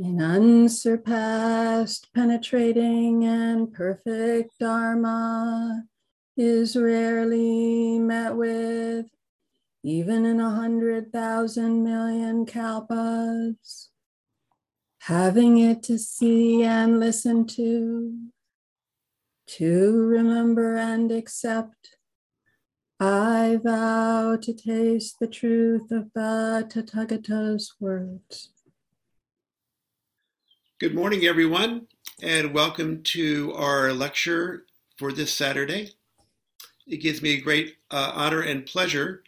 in unsurpassed, penetrating, and perfect Dharma is rarely met with, even in a hundred thousand million kalpas. Having it to see and listen to, to remember and accept, I vow to taste the truth of the Tathagata's words. Good morning, everyone, and welcome to our lecture for this Saturday. It gives me a great uh, honor and pleasure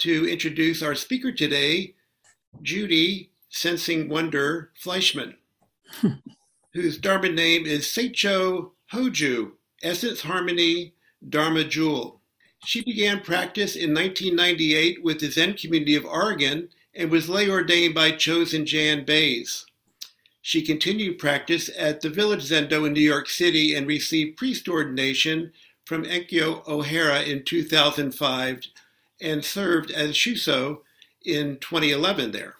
to introduce our speaker today, Judy Sensing Wonder Fleischman, whose Dharma name is Seicho Hoju, Essence Harmony Dharma Jewel. She began practice in 1998 with the Zen community of Oregon and was lay ordained by Chozen Jan Bays. She continued practice at the Village Zendo in New York City and received priest ordination from Enkyo O'Hara in 2005 and served as Shuso in 2011 there.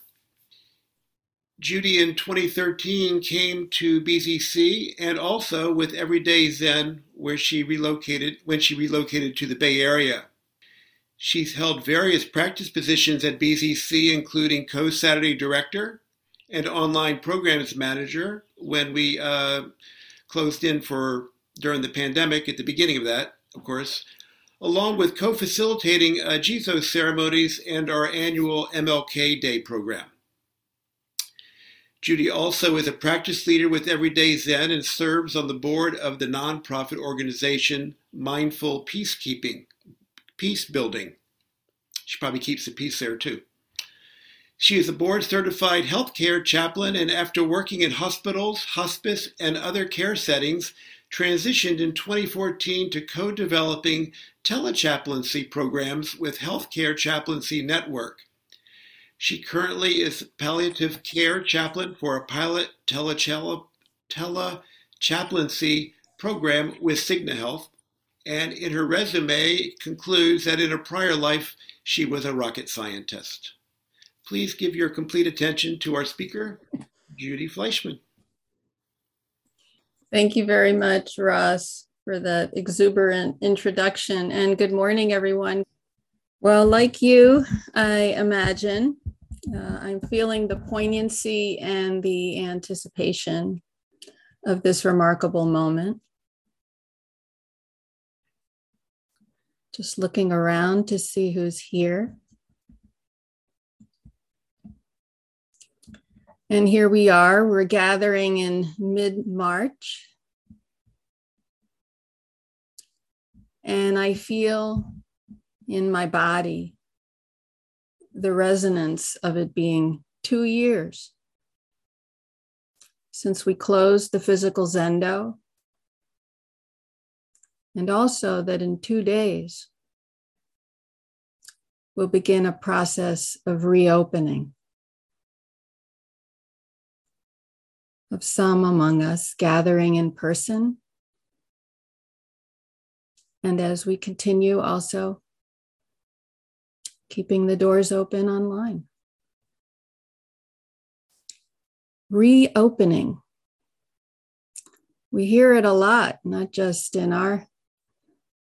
Judy in 2013 came to BZC and also with Everyday Zen, where she relocated when she relocated to the Bay Area. She's held various practice positions at BZC, including co-Saturday director and online programs manager when we uh, closed in for during the pandemic at the beginning of that, of course, along with co-facilitating uh, Jizo ceremonies and our annual MLK Day program. Judy also is a practice leader with Everyday Zen and serves on the board of the nonprofit organization Mindful Peacekeeping, Peace Building. She probably keeps the peace there too. She is a board certified healthcare chaplain and after working in hospitals, hospice, and other care settings, transitioned in 2014 to co developing telechaplaincy programs with Healthcare Chaplaincy Network. She currently is palliative care chaplain for a pilot telechaplaincy program with Cigna Health, and in her resume concludes that in a prior life she was a rocket scientist. Please give your complete attention to our speaker, Judy Fleischman. Thank you very much, Ross, for the exuberant introduction. And good morning, everyone. Well, like you, I imagine, uh, I'm feeling the poignancy and the anticipation of this remarkable moment. Just looking around to see who's here. And here we are, we're gathering in mid March. And I feel in my body the resonance of it being two years since we closed the physical zendo, and also that in two days we'll begin a process of reopening. Of some among us gathering in person. And as we continue, also keeping the doors open online. Reopening. We hear it a lot, not just in our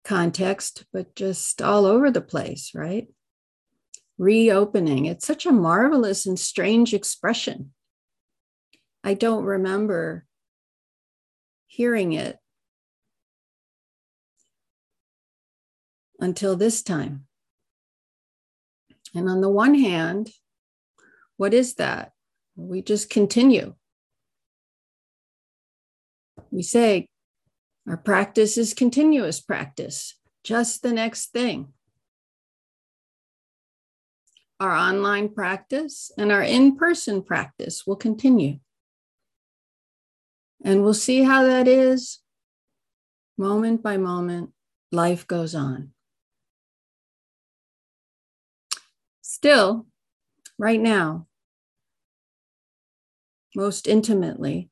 context, but just all over the place, right? Reopening. It's such a marvelous and strange expression. I don't remember hearing it until this time. And on the one hand, what is that? We just continue. We say our practice is continuous practice, just the next thing. Our online practice and our in person practice will continue. And we'll see how that is moment by moment. Life goes on. still, right now, most intimately,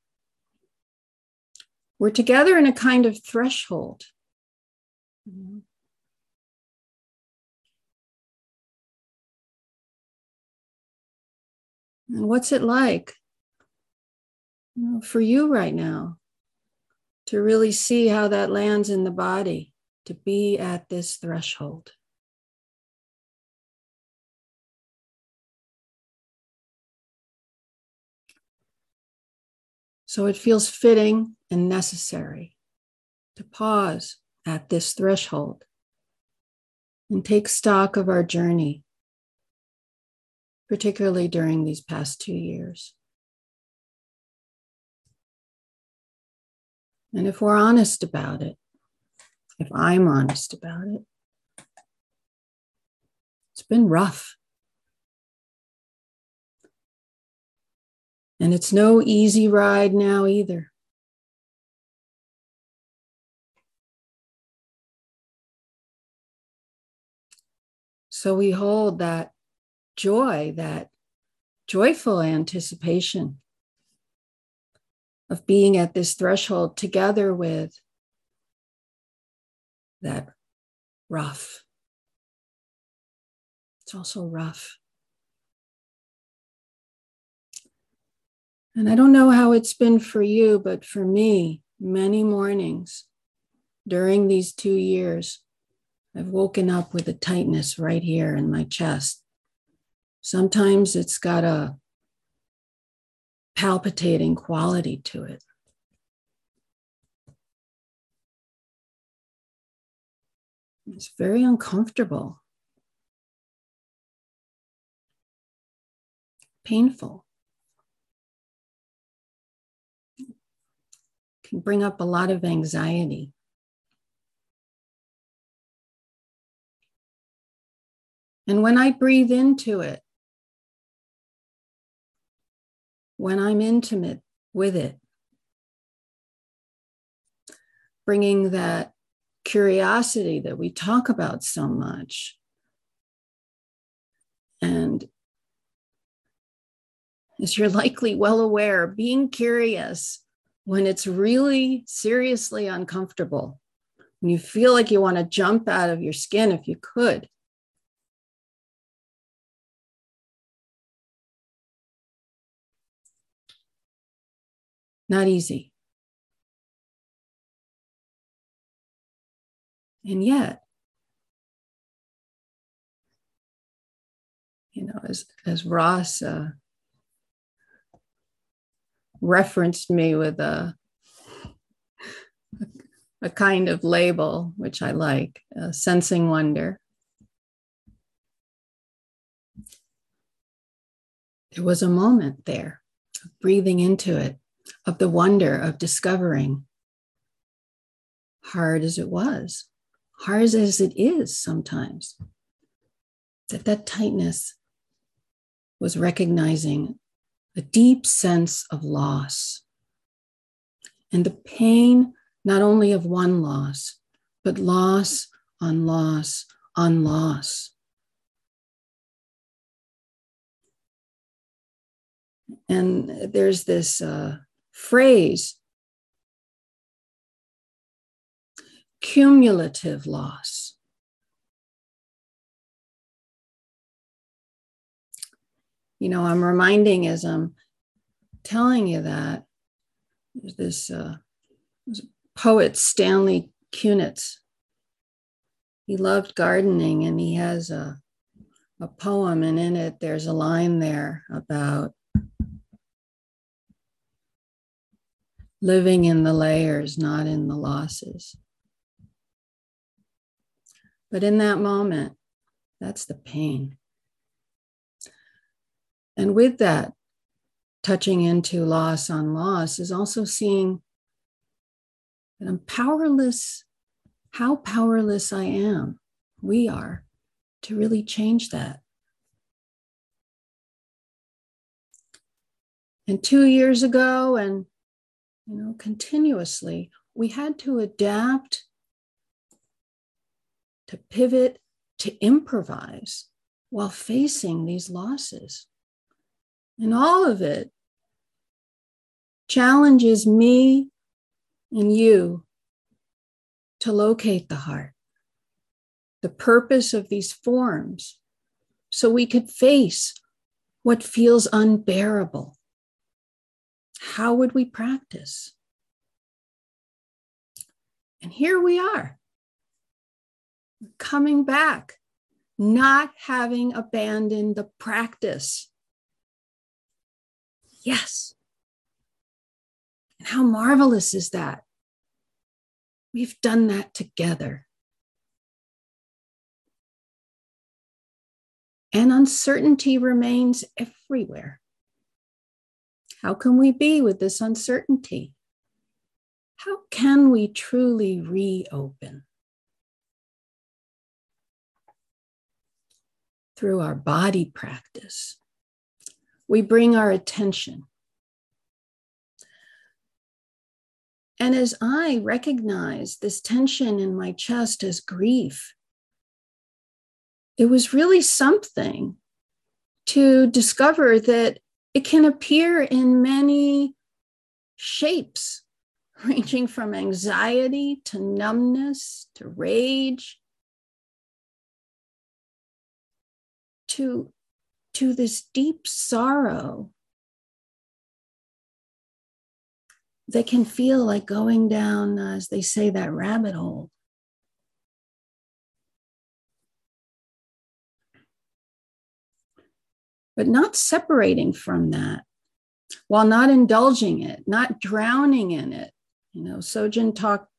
we're together in a kind of threshold. And what's it like for you right now to really see how that lands in the body, to be at this threshold. So it feels fitting and necessary to pause at this threshold and take stock of our journey, particularly during these past two years. And if we're honest about it, if I'm honest about it, it's been rough. And it's no easy ride now either. So we hold that joy, that joyful anticipation of being at this threshold together with that rough. It's also rough. And I don't know how it's been for you, but for me, many mornings during these two years, I've woken up with a tightness right here in my chest. Sometimes it's got a palpitating quality to it. It's very uncomfortable, painful. Can bring up a lot of anxiety. And when I breathe into it, when I'm intimate with it, bringing that curiosity that we talk about so much. And as you're likely well aware, being curious when it's really seriously uncomfortable, when you feel like you want to jump out of your skin if you could, Not easy. And yet, you know, as, as Ross uh, referenced me with a, a kind of label, which I like, sensing wonder. There was a moment there, breathing into it, of the wonder of discovering, hard as it was, hard as it is sometimes, that that tightness was recognizing a deep sense of loss and the pain not only of one loss, but loss on loss on loss. And there's this uh, phrase cumulative loss. You know, I'm reminding as I'm telling you that this uh, poet, Stanley Kunitz, he loved gardening and he has a, a poem, and in it, there's a line there about living in the layers, not in the losses. But in that moment, that's the pain. And with that, touching into loss on loss is also seeing that I'm powerless, how powerless I am, we are, to really change that. And two years ago, and you know, continuously. We had to adapt, to pivot, to improvise while facing these losses. And all of it challenges me and you to locate the heart, the purpose of these forms, so we could face what feels unbearable how would we practice? And here we are, coming back, not having abandoned the practice. Yes. And how marvelous is that? We've done that together. And uncertainty remains everywhere. How can we be with this uncertainty? How can we truly reopen? Through our body practice, we bring our attention. And as I recognize this tension in my chest as grief, it was really something to discover that it can appear in many shapes ranging from anxiety to numbness to rage to, to this deep sorrow that can feel like going down, as they say, that rabbit hole. But not separating from that while not indulging it, not drowning in it, you know, Sojin talked,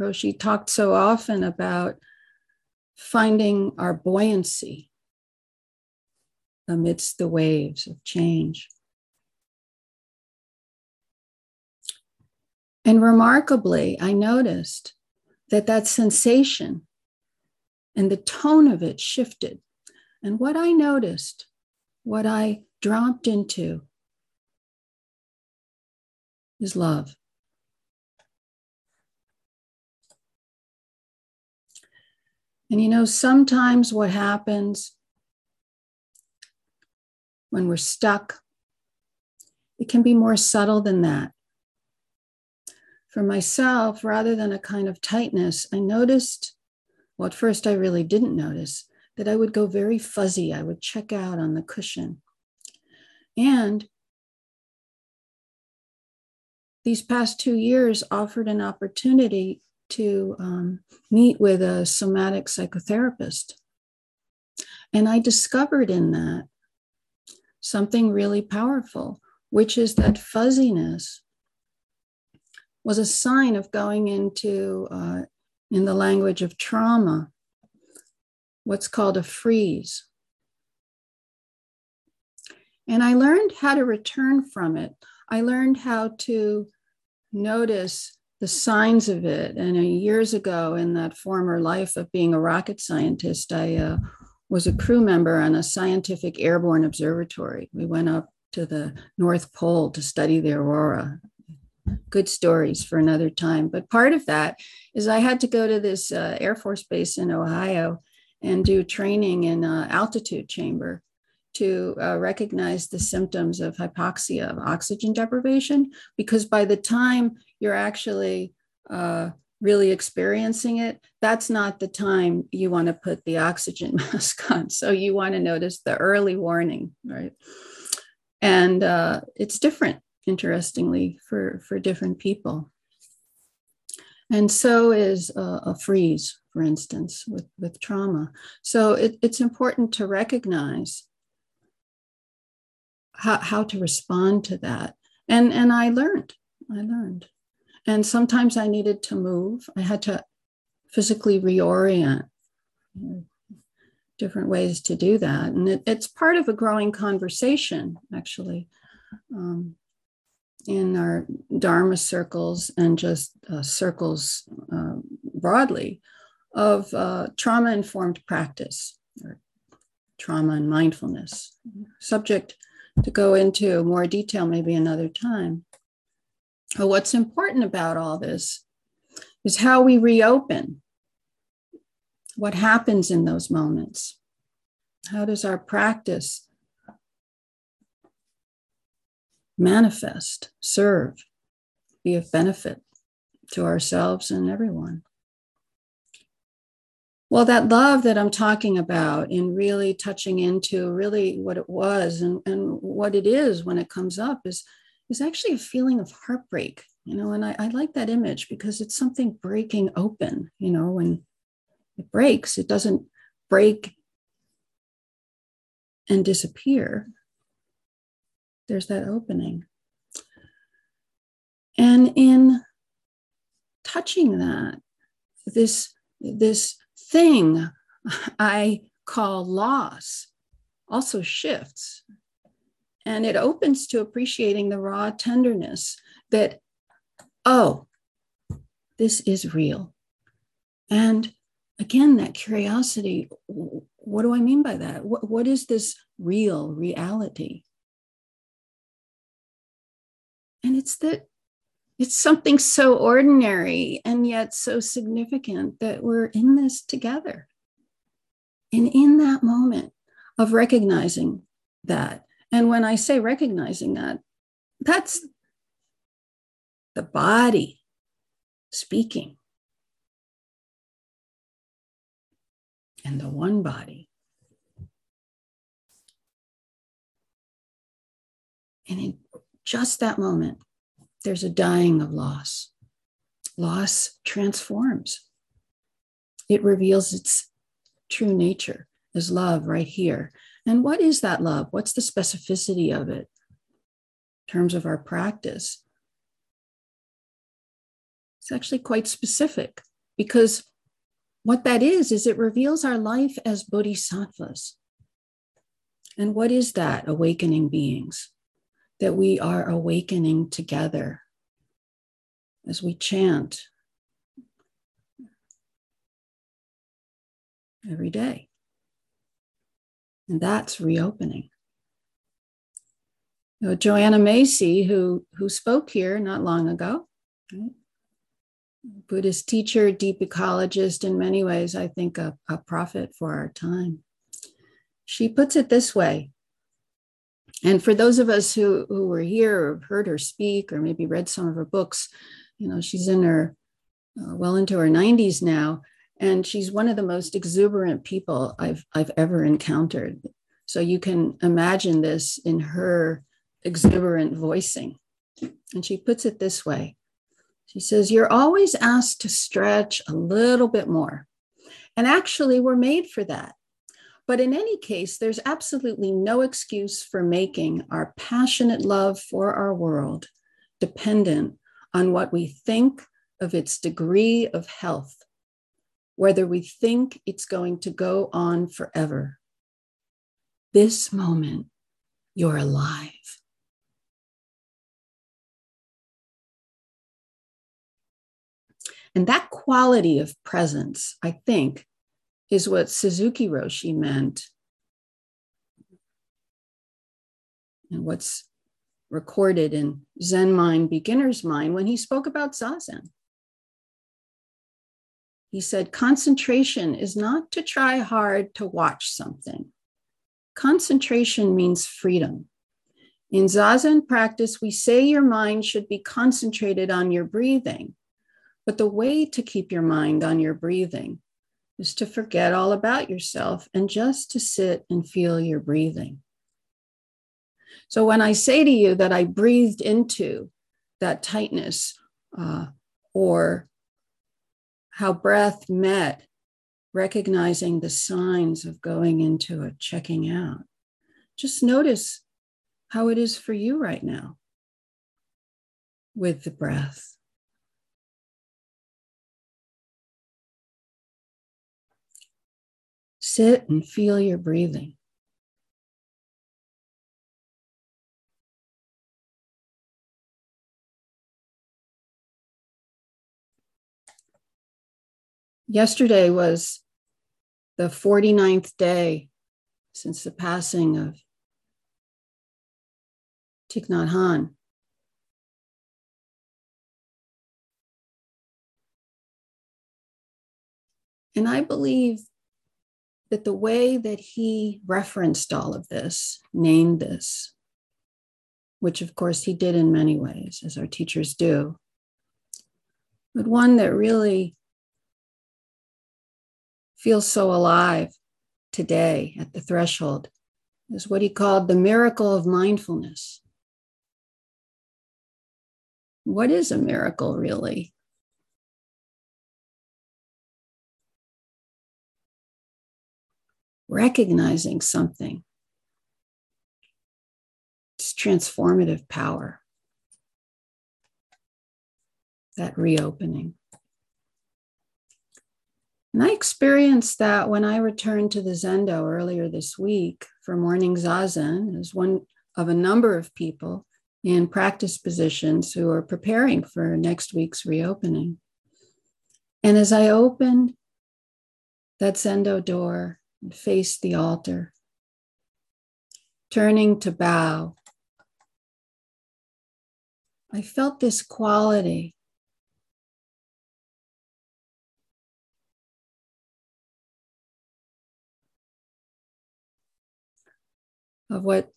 Roshi talked so often about finding our buoyancy amidst the waves of change. And remarkably, I noticed that that sensation and the tone of it shifted. And what I noticed, what I dropped into, is love. And you know, sometimes what happens when we're stuck, it can be more subtle than that. For myself, rather than a kind of tightness, I noticed, well, at first I really didn't notice, that I would go very fuzzy. I would check out on the cushion. And these past two years offered an opportunity to um, meet with a somatic psychotherapist. And I discovered in that something really powerful, which is that fuzziness was a sign of going into, uh, in the language of trauma, what's called a freeze. And I learned how to return from it. I learned how to notice the signs of it. And years ago, in that former life of being a rocket scientist, I uh, was a crew member on a scientific airborne observatory. We went up to the North Pole to study the aurora. Good stories for another time. But part of that is I had to go to this uh, Air Force base in Ohio and do training in uh, altitude chamber to uh, recognize the symptoms of hypoxia, of oxygen deprivation, because by the time you're actually uh, really experiencing it, that's not the time you want to put the oxygen mask on. So you want to notice the early warning, right? And uh, it's different, interestingly, for, for different people. And so is a, a freeze, for instance, with, with trauma. So it, it's important to recognize how, how to respond to that. And, and I learned, I learned. And sometimes I needed to move. I had to physically reorient different ways to do that. And it, it's part of a growing conversation, actually, um, in our Dharma circles and just uh, circles uh, broadly of uh, trauma informed practice or trauma and mindfulness. Subject to go into more detail maybe another time. But what's important about all this is how we reopen. What happens in those moments? How does our practice manifest, serve, be of benefit to ourselves and everyone? Well, that love that I'm talking about in really touching into really what it was and, and what it is when it comes up is, is actually a feeling of heartbreak, you know, and I, I like that image because it's something breaking open, you know, when it breaks, it doesn't break and disappear. There's that opening. And in touching that, this, this thing I call loss also shifts. And it opens to appreciating the raw tenderness that, oh, this is real. And again, that curiosity what do I mean by that? What, what is this real reality? And it's that it's something so ordinary and yet so significant that we're in this together. And in that moment of recognizing that, and when I say recognizing that, that's the body speaking. And the one body. And in just that moment, there's a dying of loss. Loss transforms, it reveals its true nature as love right here. And what is that love? What's the specificity of it in terms of our practice? It's actually quite specific because what that is, is it reveals our life as bodhisattvas. And what is that, awakening beings? That we are awakening together as we chant every day. And that's reopening. You know, Joanna Macy, who, who spoke here not long ago, right? Buddhist teacher, deep ecologist, in many ways, I think a, a prophet for our time. She puts it this way and for those of us who, who were here or heard her speak or maybe read some of her books, you know, she's in her uh, well into her 90s now, and she's one of the most exuberant people I've, I've ever encountered. So you can imagine this in her exuberant voicing. And she puts it this way She says, You're always asked to stretch a little bit more. And actually, we're made for that. But in any case, there's absolutely no excuse for making our passionate love for our world dependent on what we think of its degree of health, whether we think it's going to go on forever. This moment, you're alive. And that quality of presence, I think, is what Suzuki Roshi meant. And what's recorded in Zen Mind, Beginner's Mind, when he spoke about Zazen. He said, concentration is not to try hard to watch something. Concentration means freedom. In Zazen practice, we say your mind should be concentrated on your breathing, but the way to keep your mind on your breathing is to forget all about yourself and just to sit and feel your breathing. So when I say to you that I breathed into that tightness uh, or how breath met, recognizing the signs of going into a checking out, just notice how it is for you right now with the breath. Sit and feel your breathing. Yesterday was the 49th day since the passing of Thich Nhat Hanh. And I believe that the way that he referenced all of this, named this, which of course he did in many ways, as our teachers do, but one that really feels so alive today at the threshold is what he called the miracle of mindfulness. What is a miracle, really? Recognizing something, it's transformative power, that reopening. And I experienced that when I returned to the Zendo earlier this week for morning zazen as one of a number of people in practice positions who are preparing for next week's reopening. And as I opened that Zendo door and faced the altar, turning to bow, I felt this quality. Of what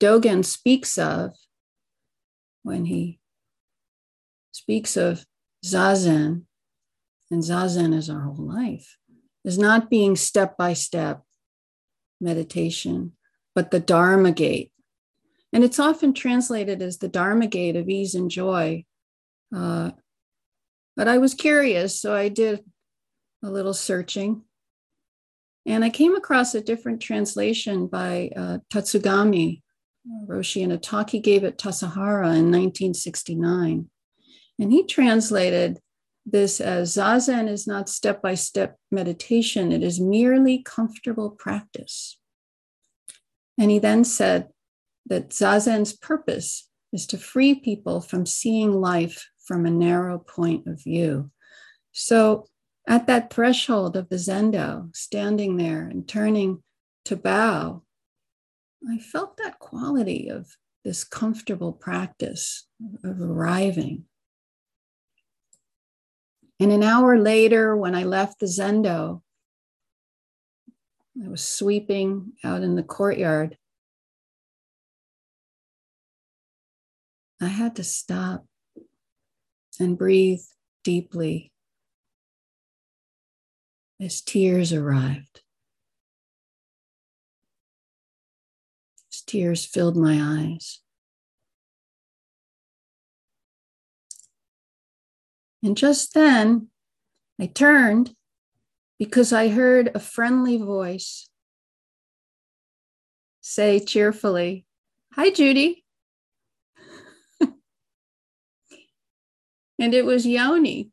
Dogen speaks of when he speaks of Zazen, and Zazen is our whole life, is not being step by step meditation, but the Dharma gate. And it's often translated as the Dharma gate of ease and joy. Uh, but I was curious, so I did a little searching. And I came across a different translation by uh, Tatsugami Roshi in a talk he gave at Tassajara in 1969. And he translated this as Zazen is not step by step meditation, it is merely comfortable practice. And he then said that Zazen's purpose is to free people from seeing life from a narrow point of view. So at that threshold of the Zendo, standing there and turning to bow, I felt that quality of this comfortable practice of arriving. And an hour later, when I left the Zendo, I was sweeping out in the courtyard. I had to stop and breathe deeply as tears arrived. As tears filled my eyes. And just then, I turned because I heard a friendly voice say cheerfully, Hi, Judy. and it was Yoni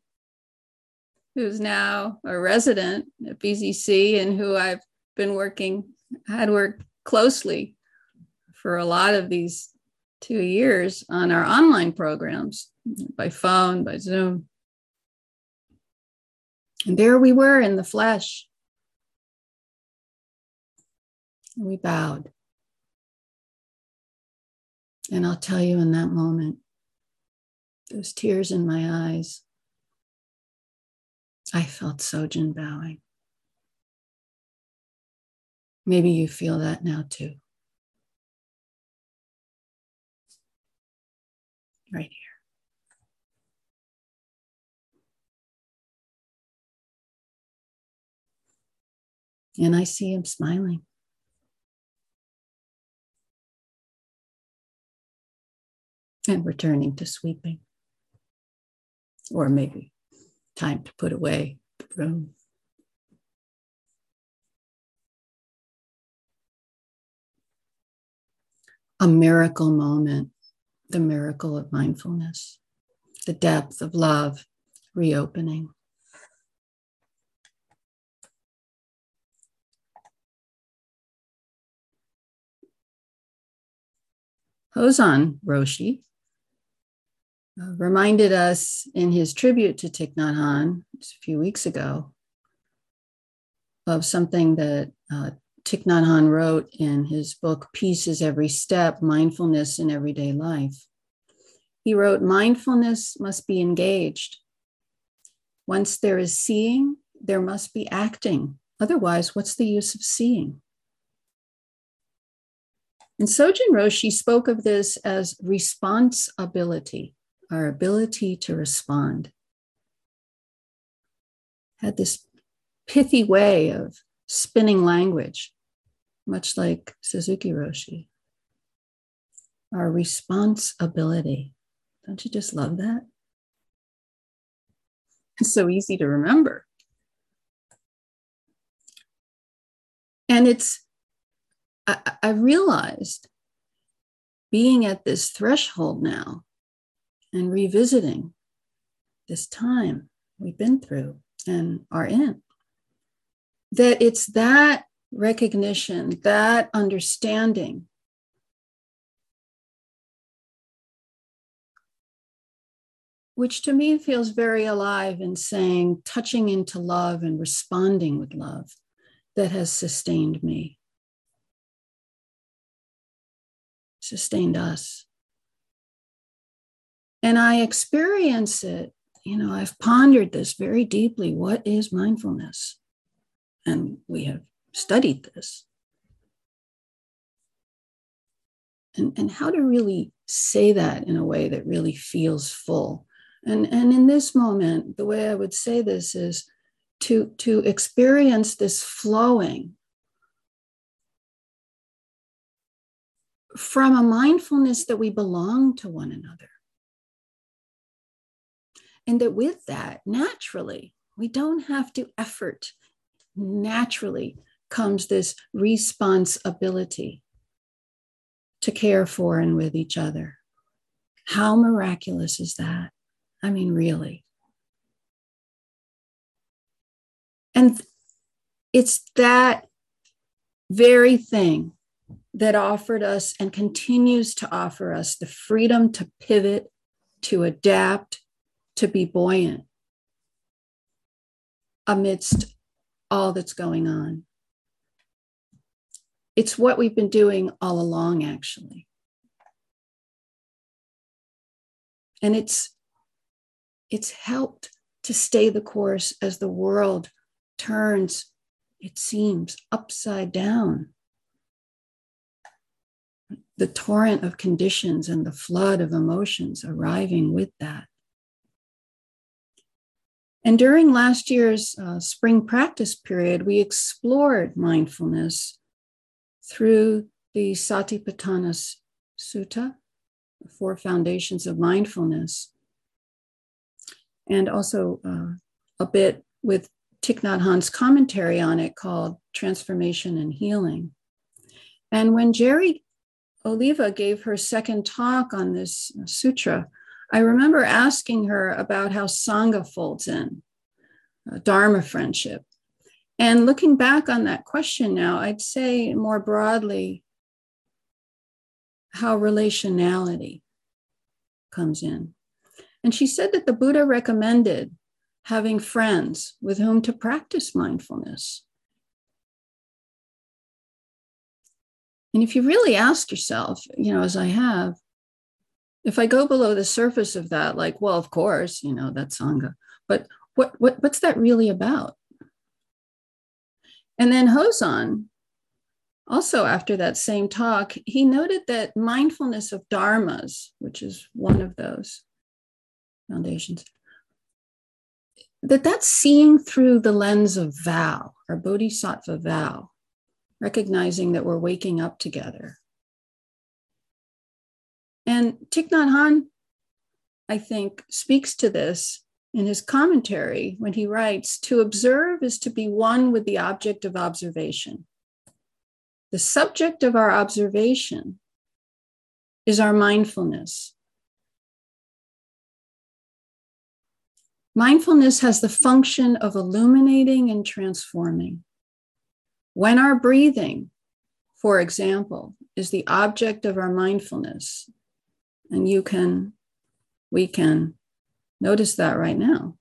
who's now a resident at BZC and who I've been working, had worked closely for a lot of these two years on our online programs by phone, by Zoom. And there we were in the flesh. And we bowed. And I'll tell you in that moment, those tears in my eyes I felt Sojin bowing. Maybe you feel that now too. Right here. And I see him smiling. And returning to sweeping. Or maybe time to put away the broom. A miracle moment, the miracle of mindfulness, the depth of love reopening. Hozan Roshi uh, reminded us in his tribute to Thich Nhat Hanh a few weeks ago of something that uh, Thich Nhat Hanh wrote in his book, Peace is Every Step Mindfulness in Everyday Life. He wrote, Mindfulness must be engaged. Once there is seeing, there must be acting. Otherwise, what's the use of seeing? And Sojin Roshi spoke of this as responsibility our ability to respond. Had this pithy way of spinning language, much like Suzuki Roshi. Our responsibility, Don't you just love that? It's so easy to remember. And it's, I, realized being at this threshold now and revisiting this time we've been through and are in, that it's that recognition, that understanding which to me feels very alive in saying, touching into love and responding with love that has sustained me, sustained us. And I experience it, you know, I've pondered this very deeply. What is mindfulness? And we have studied this. And, and how to really say that in a way that really feels full. And, and in this moment, the way I would say this is to, to experience this flowing from a mindfulness that we belong to one another. And that with that, naturally, we don't have to effort. Naturally comes this responsibility to care for and with each other. How miraculous is that? I mean, really. And it's that very thing that offered us and continues to offer us the freedom to pivot, to adapt, to be buoyant amidst all that's going on. It's what we've been doing all along, actually. And it's it's helped to stay the course as the world turns, it seems, upside down. The torrent of conditions and the flood of emotions arriving with that. And during last year's uh, spring practice period, we explored mindfulness through the Satipatthana Sutta, the Four Foundations of Mindfulness, and also uh, a bit with Thich Nhat Hanh's commentary on it called Transformation and Healing. And when Jerry Oliva gave her second talk on this sutra, I remember asking her about how Sangha folds in, uh, Dharma friendship. And looking back on that question now, I'd say more broadly how relationality comes in. And she said that the Buddha recommended having friends with whom to practice mindfulness. And if you really ask yourself, you know, as I have, if I go below the surface of that, like, well, of course, you know, that's Sangha, but what, what what's that really about? And then Hozan, also after that same talk, he noted that mindfulness of dharmas, which is one of those foundations, that that's seeing through the lens of vow or bodhisattva vow, recognizing that we're waking up together. And Thich Nhat Hanh, I think, speaks to this in his commentary when he writes To observe is to be one with the object of observation. The subject of our observation is our mindfulness, Mindfulness has the function of illuminating and transforming. When our breathing, for example, is the object of our mindfulness, and you can, we can notice that right now,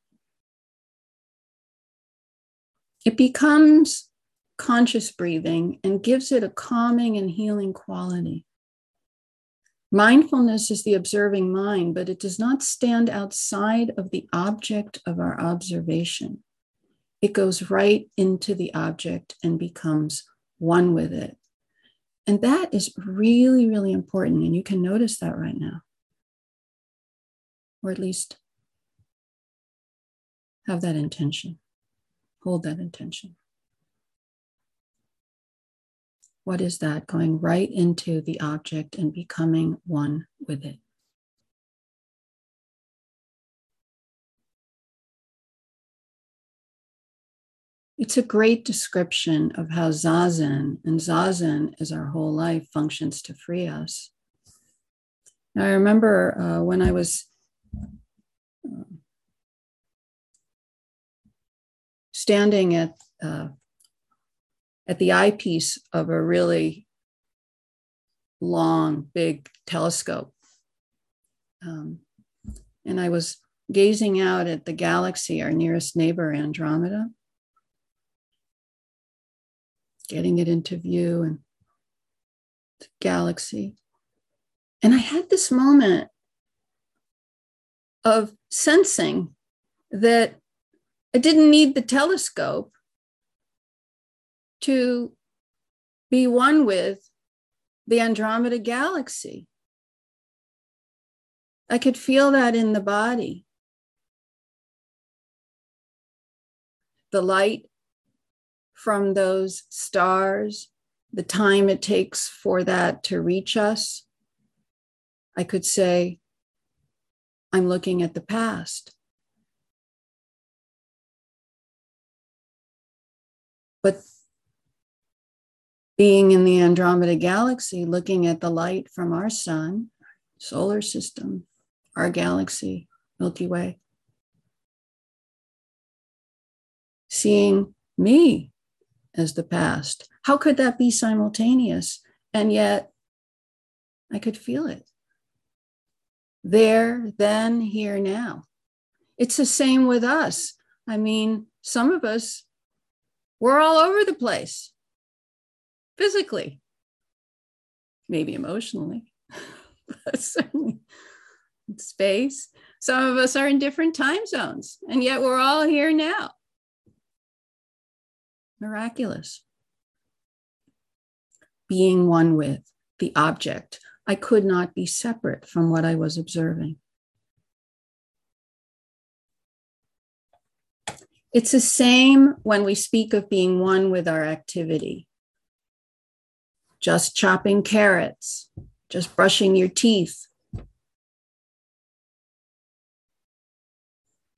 it becomes conscious breathing and gives it a calming and healing quality. Mindfulness is the observing mind, but it does not stand outside of the object of our observation. It goes right into the object and becomes one with it. And that is really, really important. And you can notice that right now, or at least have that intention, hold that intention. What is that? Going right into the object and becoming one with it. It's a great description of how Zazen, and Zazen is our whole life, functions to free us. Now, I remember uh, when I was uh, standing at uh, at the eyepiece of a really long, big telescope. Um, and I was gazing out at the galaxy, our nearest neighbor, Andromeda, getting it into view and the galaxy. And I had this moment of sensing that I didn't need the telescope to be one with the Andromeda galaxy. I could feel that in the body. The light from those stars, the time it takes for that to reach us. I could say, I'm looking at the past. But being in the Andromeda galaxy, looking at the light from our sun, solar system, our galaxy, Milky Way, seeing me as the past. How could that be simultaneous? And yet I could feel it. There, then, here, now. It's the same with us. I mean, some of us, we're all over the place physically, maybe emotionally, but certainly space. Some of us are in different time zones, and yet we're all here now. Miraculous. Being one with the object. I could not be separate from what I was observing. It's the same when we speak of being one with our activity just chopping carrots, just brushing your teeth,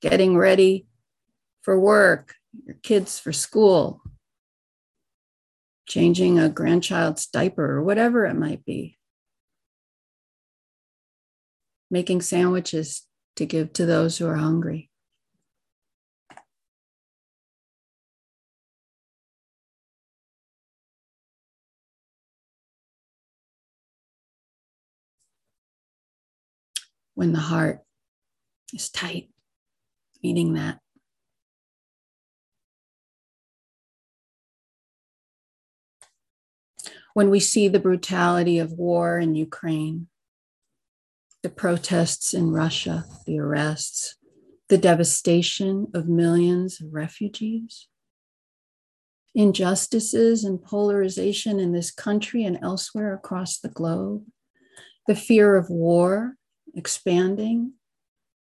getting ready for work, your kids for school, changing a grandchild's diaper or whatever it might be, making sandwiches to give to those who are hungry. when the heart is tight, meaning that. When we see the brutality of war in Ukraine, the protests in Russia, the arrests, the devastation of millions of refugees, injustices and polarization in this country and elsewhere across the globe, the fear of war expanding,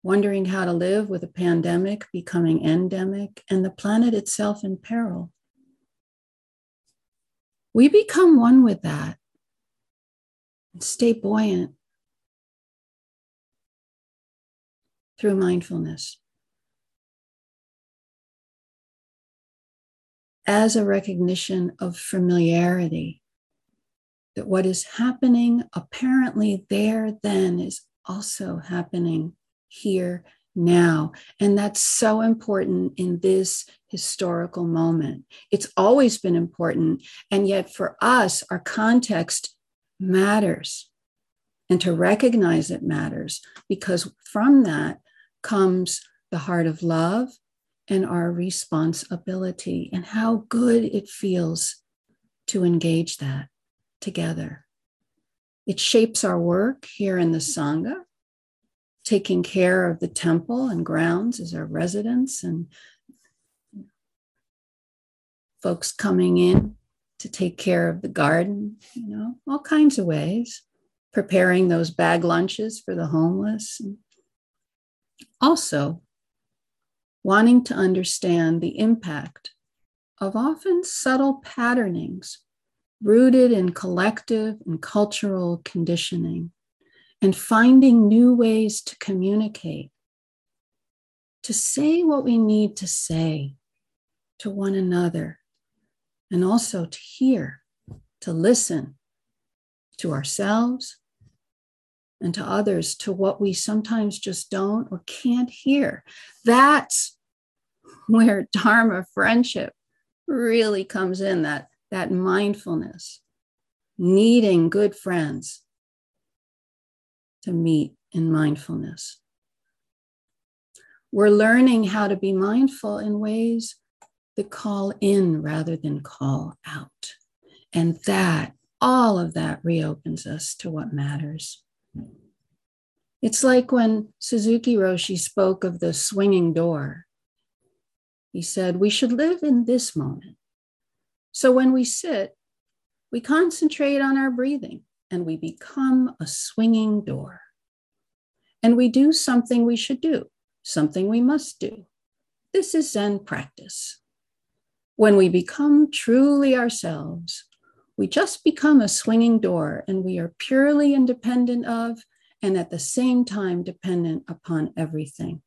wondering how to live with a pandemic becoming endemic and the planet itself in peril. We become one with that and stay buoyant through mindfulness. As a recognition of familiarity, that what is happening apparently there then is also happening here now. And that's so important in this historical moment. It's always been important. And yet, for us, our context matters. And to recognize it matters because from that comes the heart of love and our responsibility and how good it feels to engage that together. It shapes our work here in the Sangha, taking care of the temple and grounds as our residents and folks coming in to take care of the garden, you know, all kinds of ways, preparing those bag lunches for the homeless. Also, wanting to understand the impact of often subtle patternings rooted in collective and cultural conditioning, and finding new ways to communicate, to say what we need to say, to one another and also to hear, to listen to ourselves and to others, to what we sometimes just don't or can't hear. That's where Dharma friendship really comes in that, that mindfulness, needing good friends to meet in mindfulness. We're learning how to be mindful in ways that call in rather than call out. And that, all of that reopens us to what matters. It's like when Suzuki Roshi spoke of the swinging door. He said, We should live in this moment. So when we sit, we concentrate on our breathing and we become a swinging door. And we do something we should do something we must do. This is Zen practice. When we become truly ourselves, we just become a swinging door and we are purely independent of and at the same time dependent upon everything.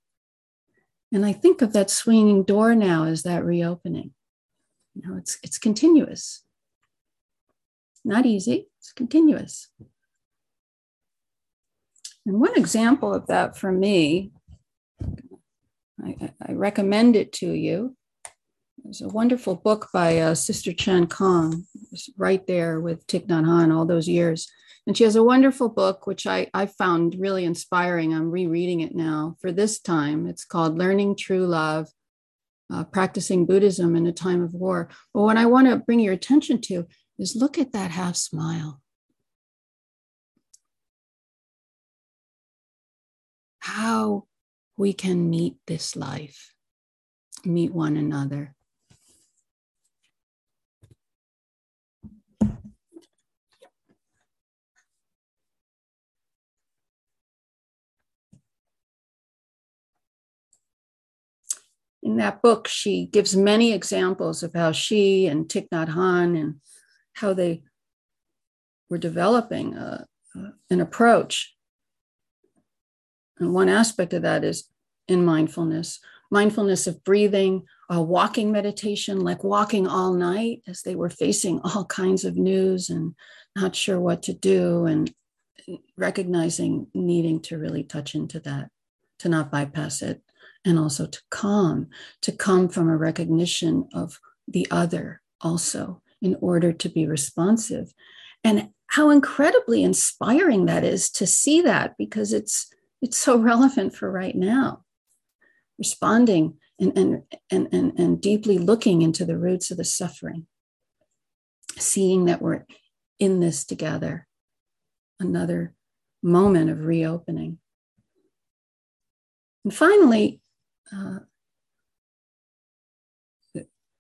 And I think of that swinging door now as that reopening. You know, it's, it's continuous. Not easy, it's continuous. And one example of that for me I, I recommend it to you. There's a wonderful book by uh, Sister Chan Khong, right there with Thich Nhat Hanh all those years. And she has a wonderful book, which I, I found really inspiring. I'm rereading it now for this time. It's called Learning True Love uh, Practicing Buddhism in a Time of War. But what I want to bring your attention to is look at that half smile. How we can meet this life, meet one another. In that book, she gives many examples of how she and Thich Nhat Hanh and how they were developing a, a, an approach. And one aspect of that is in mindfulness mindfulness of breathing, a walking meditation, like walking all night as they were facing all kinds of news and not sure what to do, and recognizing needing to really touch into that, to not bypass it, and also to calm, to come from a recognition of the other also in order to be responsive. And how incredibly inspiring that is to see that because it's it's so relevant for right now. Responding and, and, and, and, and deeply looking into the roots of the suffering, seeing that we're in this together. Another moment of reopening. And finally, uh,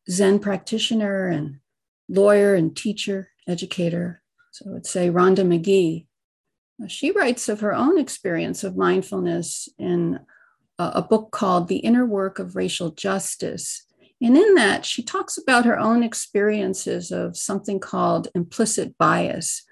Zen practitioner and lawyer and teacher, educator. So I would say Rhonda Magee. she writes of her own experience of mindfulness in a, a book called The Inner Work of Racial Justice. And in that, she talks about her own experiences of something called implicit bias,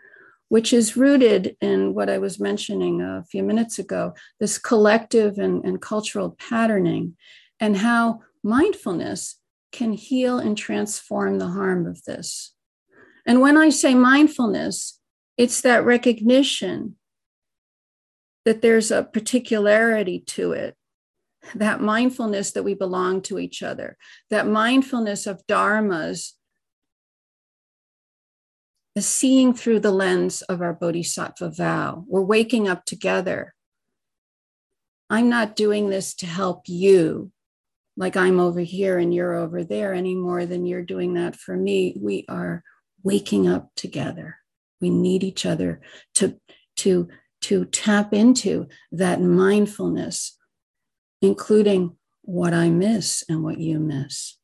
which is rooted in what I was mentioning a few minutes ago this collective and, and cultural patterning, and how mindfulness can heal and transform the harm of this. And when I say mindfulness, it's that recognition that there's a particularity to it, that mindfulness that we belong to each other, that mindfulness of dharmas is seeing through the lens of our bodhisattva vow. We're waking up together. I'm not doing this to help you, like I'm over here and you're over there, any more than you're doing that for me. We are waking up together. We need each other to, to, to tap into that mindfulness, including what I miss and what you miss,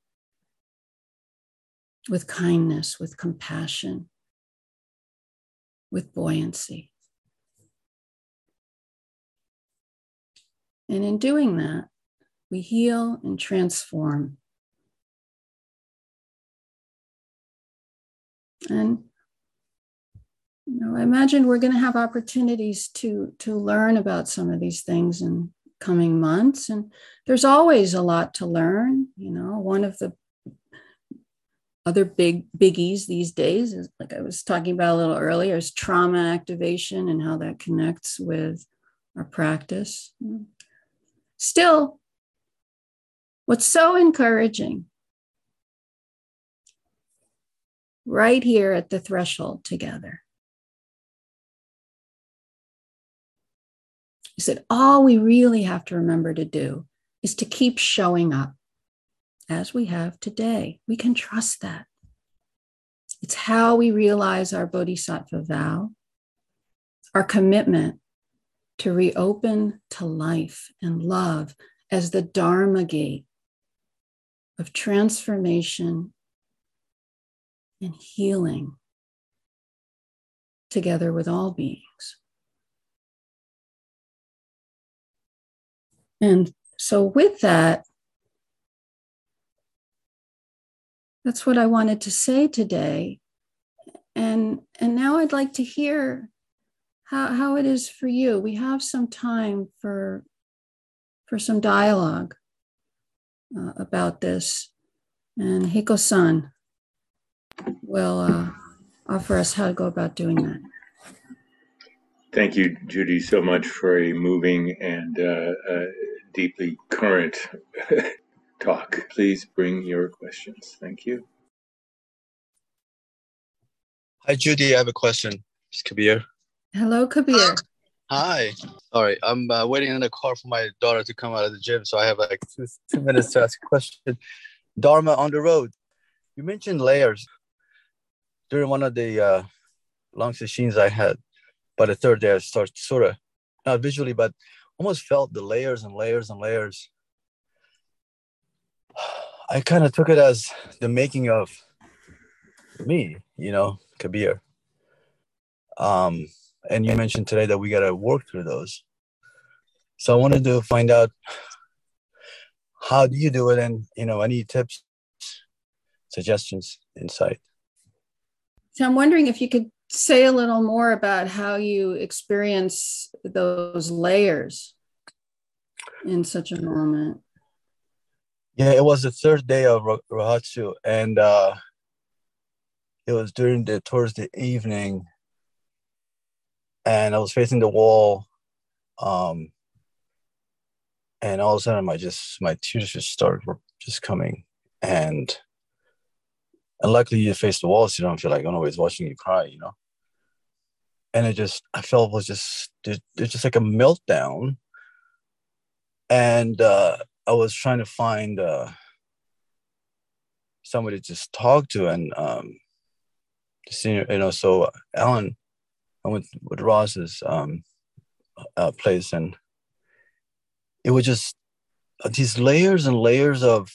with kindness, with compassion, with buoyancy. And in doing that, we heal and transform. And you know, I imagine we're going to have opportunities to to learn about some of these things in coming months, and there's always a lot to learn. You know, one of the other big biggies these days, is like I was talking about a little earlier, is trauma activation and how that connects with our practice. Still, what's so encouraging right here at the threshold together is that all we really have to remember to do is to keep showing up as we have today. We can trust that. It's how we realize our bodhisattva vow, our commitment to reopen to life and love as the Dharma gate of transformation and healing together with all beings. And so, with that, that's what I wanted to say today. And, and now I'd like to hear how, how it is for you. We have some time for, for some dialogue uh, about this. And Hiko san will uh, offer us how to go about doing that. Thank you, Judy, so much for a moving and uh, uh, deeply current talk. Please bring your questions. Thank you. Hi, Judy. I have a question. It's Kabir. Hello, Kabir. Hi. All right. I'm uh, waiting in the car for my daughter to come out of the gym, so I have like two, two minutes to ask a question. Dharma on the road. You mentioned layers during one of the uh, long sessions I had. By the third day, I started sort of not visually, but almost felt the layers and layers and layers. I kind of took it as the making of me, you know, Kabir. Um, and you mentioned today that we got to work through those. So I wanted to find out how do you do it, and you know, any tips, suggestions, insight. So I'm wondering if you could say a little more about how you experience those layers in such a moment. Yeah, it was the third day of Rohatsu, and uh, it was during the towards the evening, and I was facing the wall, um, and all of a sudden, my just my tears just started just coming, and and luckily you face the walls, you don't feel like anybody's watching you cry, you know. And it just I felt it was just it's just like a meltdown, and uh, I was trying to find uh, somebody to just talk to, and um, you know, so Alan, I went with Ross's um, uh, place, and it was just these layers and layers of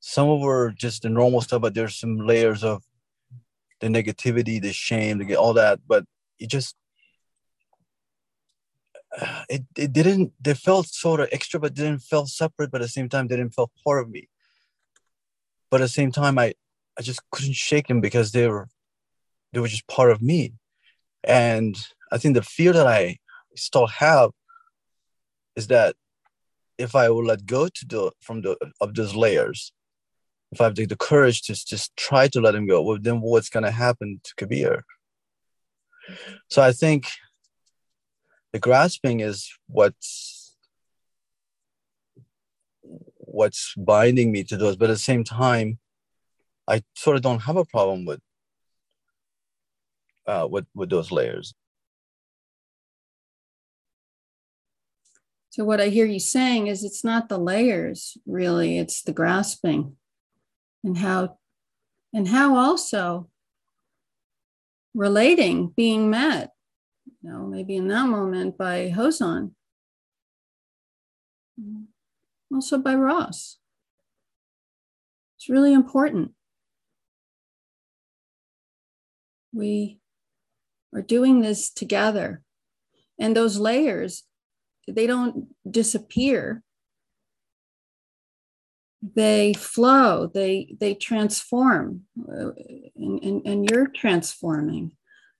some of were just the normal stuff, but there's some layers of the negativity, the shame, get all that. But it just it, it didn't they felt sort of extra but didn't feel separate but at the same time they didn't feel part of me but at the same time i i just couldn't shake them because they were they were just part of me and i think the fear that i still have is that if i will let go to the from the of those layers if i have the, the courage to just try to let him go well then what's going to happen to kabir? So i think the grasping is what's what's binding me to those but at the same time i sort of don't have a problem with uh, with with those layers so what i hear you saying is it's not the layers really it's the grasping and how and how also relating being met you know, maybe in that moment by Hosan, also by Ross. It's really important. We are doing this together. And those layers, they don't disappear. They flow, they they transform, uh, and, and, and you're transforming.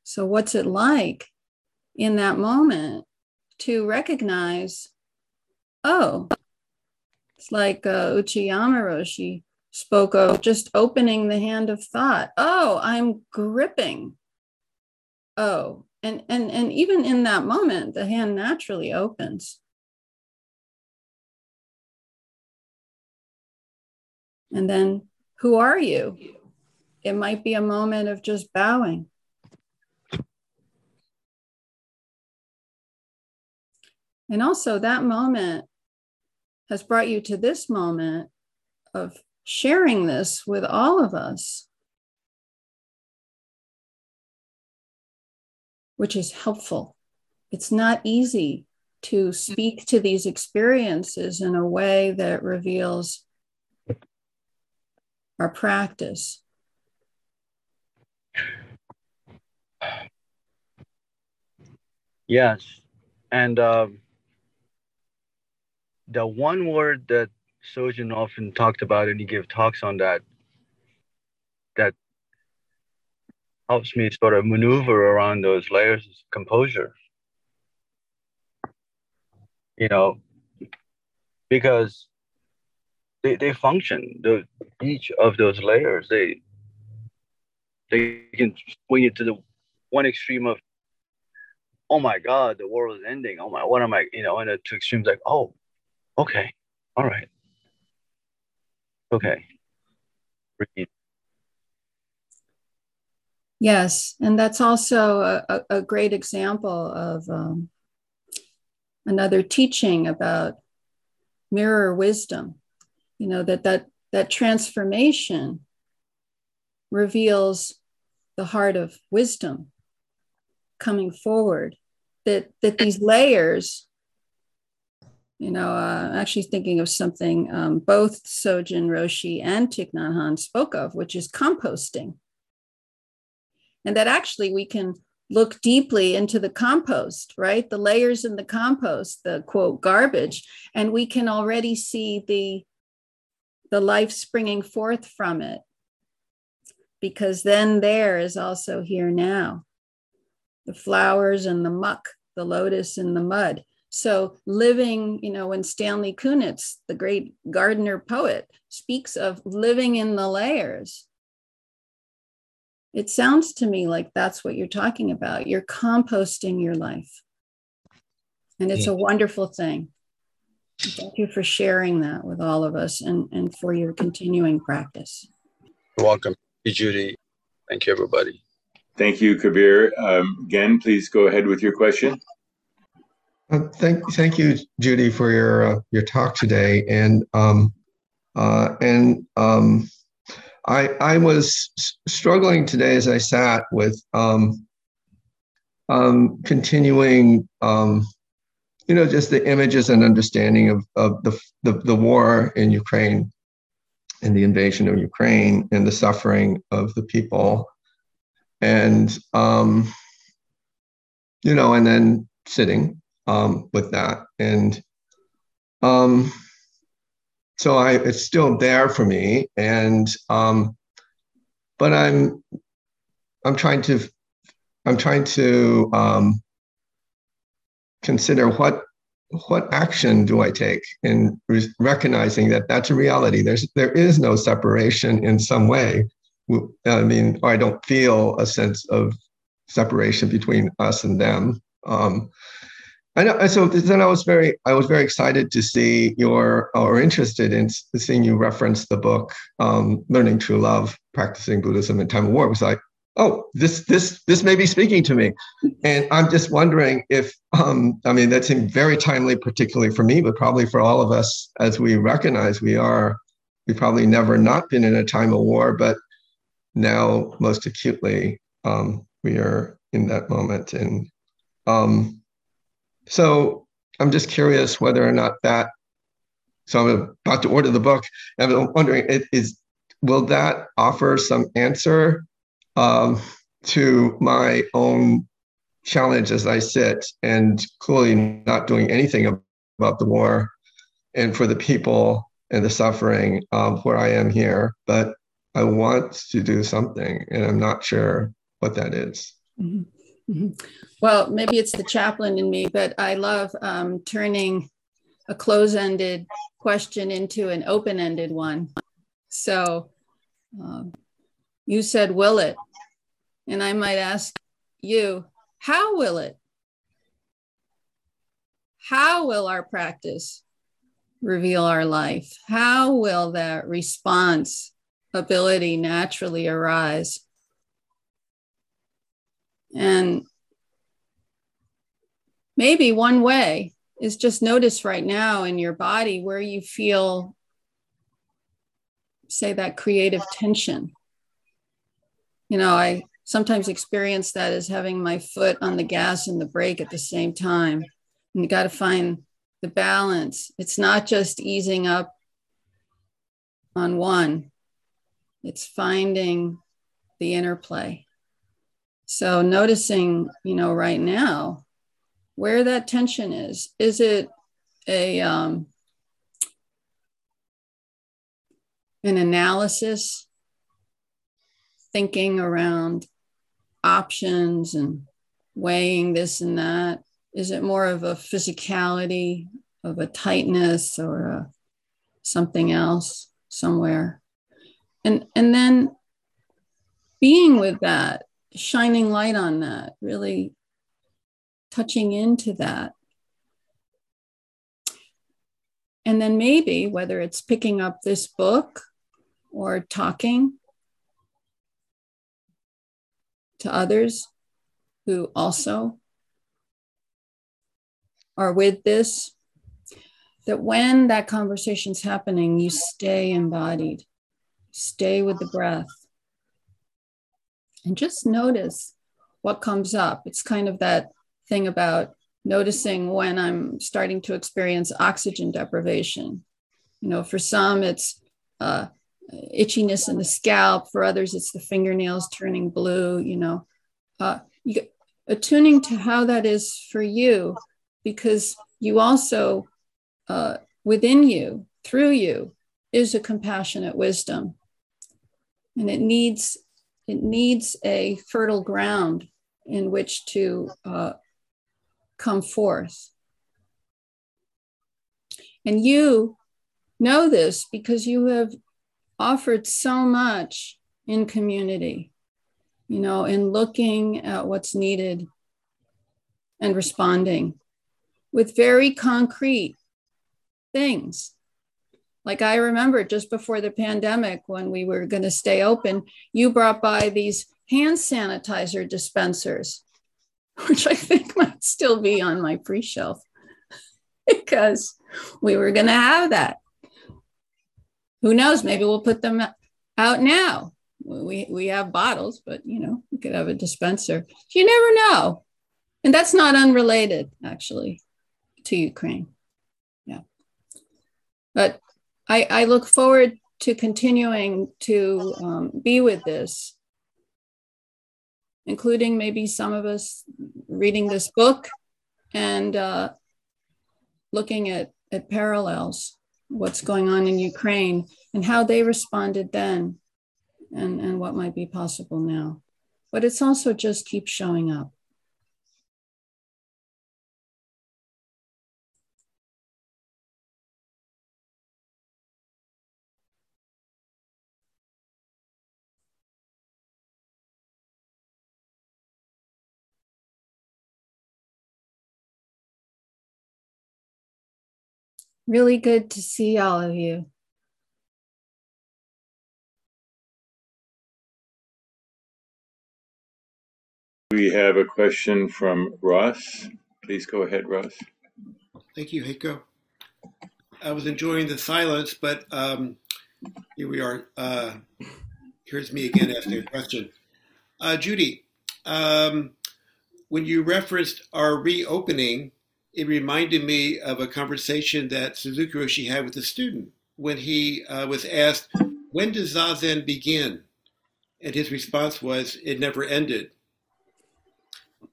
So, what's it like in that moment to recognize, oh, it's like uh, Uchiyama Roshi spoke of just opening the hand of thought. Oh, I'm gripping. Oh, and and and even in that moment, the hand naturally opens. And then, who are you? It might be a moment of just bowing. And also, that moment has brought you to this moment of sharing this with all of us, which is helpful. It's not easy to speak to these experiences in a way that reveals our practice. Yes. And um, the one word that Sojun often talked about, and he gave talks on that helps me sort of maneuver around those layers is composure. You know, because they, they function. The each of those layers, they they can swing it to the one extreme of, oh my God, the world is ending. Oh my, what am I, you know, and the two extremes like, oh, okay, all right, okay. Breathe. Yes, and that's also a, a great example of um, another teaching about mirror wisdom. You know that that that transformation reveals the heart of wisdom coming forward that that these layers you know uh, actually thinking of something um, both Sojun roshi and Thich Nhat Hanh spoke of which is composting and that actually we can look deeply into the compost right the layers in the compost the quote garbage and we can already see the the life springing forth from it. Because then there is also here now the flowers and the muck, the lotus and the mud. So, living, you know, when Stanley Kunitz, the great gardener poet, speaks of living in the layers, it sounds to me like that's what you're talking about. You're composting your life. And it's a wonderful thing. Thank you for sharing that with all of us and, and for your continuing practice. You're welcome. Hey, Judy. Thank you, everybody. Thank you, Kabir. Um, again, please go ahead with your question. Uh, thank, thank you, Judy, for your uh, your talk today. And um, uh, and um, I I was struggling today as I sat with um, um, continuing um, you know, just the images and understanding of, of the, the, the war in Ukraine and the invasion of Ukraine and the suffering of the people. And, um, you know, and then sitting um, with that. And um, so I, it's still there for me. And, um, but I'm, I'm trying to, I'm trying to, um, consider what what action do I take in re- recognizing that that's a reality. There's there is no separation in some way. I mean, I don't feel a sense of separation between us and them. Um, I know, so then I was very I was very excited to see your or interested in seeing you reference the book um, "Learning True Love: Practicing Buddhism in Time of War." It was like oh, this this this may be speaking to me, and I'm just wondering if um, I mean that seemed very timely, particularly for me, but probably for all of us, as we recognize we are we've probably never not been in a time of war, but now most acutely um, we are in that moment, and um, so I'm just curious whether or not that. So I'm about to order the book. And I'm wondering, is will that offer some answer um, to my own challenge as I sit and clearly not doing anything about the war and for the people and the suffering of where I am here. But I want to do something and I'm not sure what that is. Mm-hmm. Mm-hmm. Well, maybe it's the chaplain in me, but I love um, turning a close ended question into an open ended one So um, you said, will it? And I might ask you, how will it? How will our practice reveal our life? How will that response ability naturally arise? And maybe one way is just notice right now in your body where you feel, say, that creative tension. You know, I sometimes experience that as having my foot on the gas and the brake at the same time. And you got to find the balance. It's not just easing up on one, it's finding the interplay. So noticing, you know, right now where that tension is. Is it a um, an analysis, thinking around options and weighing this and that? Is it more of a physicality, of a tightness, or a, something else somewhere? And and then being with that, shining light on that, really touching into that. And then maybe whether it's picking up this book or talking to others who also are with this, that when that conversation's happening, you stay embodied, stay with the breath, and just notice what comes up. It's kind of that thing about noticing when I'm starting to experience oxygen deprivation. You know, for some, it's uh, itchiness in the scalp. For others, it's the fingernails turning blue. You know, uh, you, attuning to how that is for you, because you also, uh, within you, through you, is a compassionate wisdom, and it needs it needs a fertile ground in which to uh, come forth. And you know this because you have offered so much in community, you know, in looking at what's needed and responding with very concrete things. Like I remember just before the pandemic, when we were going to stay open, you brought by these hand sanitizer dispensers which I think might still be on my pre shelf because we were going to have that. Who knows? Maybe we'll put them out now. We, we have bottles, but you know, we could have a dispenser. You never know. And that's not unrelated, actually, to Ukraine. Yeah. But I, I look forward to continuing to um, be with this including maybe some of us reading this book and uh, looking at, at parallels, what's going on in Ukraine and how they responded then and, and what might be possible now. But it's also just keep showing up. Really good to see all of you. We have a question from Ross. Please go ahead, Ross. Thank you, Heiko. I was enjoying the silence, but um, here we are. Uh, here's me again asking a question. Uh, Judy, um, when you referenced our reopening, it reminded me of a conversation that Suzuki Roshi had with a student when he uh, was asked, When does Zazen begin? And his response was, It never ended.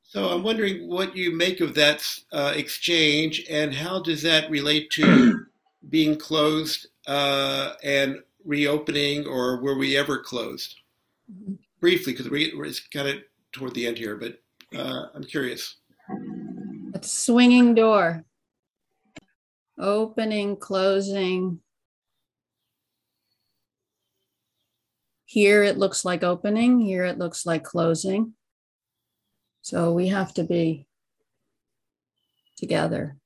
So I'm wondering what you make of that uh, exchange and how does that relate to being closed uh, and reopening, or were we ever closed? Mm-hmm. Briefly, because we, are kind of toward the end here, but uh, I'm curious. A swinging door, opening, closing. Here it looks like opening, here it looks like closing. So we have to be together.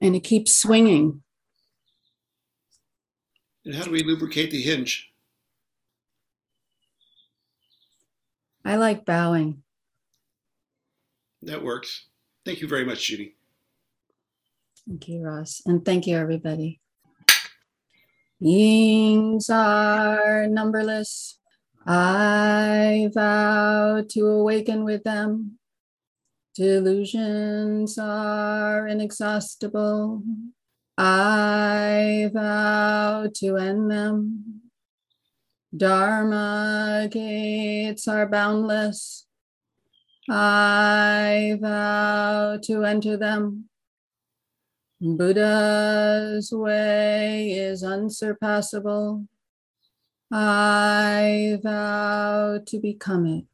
And it keeps swinging. And how do we lubricate the hinge? I like bowing. That works. Thank you very much, Judy. Thank you, Ross. And thank you, everybody. Yings are numberless. I vow to awaken with them. Delusions are inexhaustible. I vow to end them. Dharma gates are boundless. I vow to enter them. Buddha's way is unsurpassable. I vow to become it.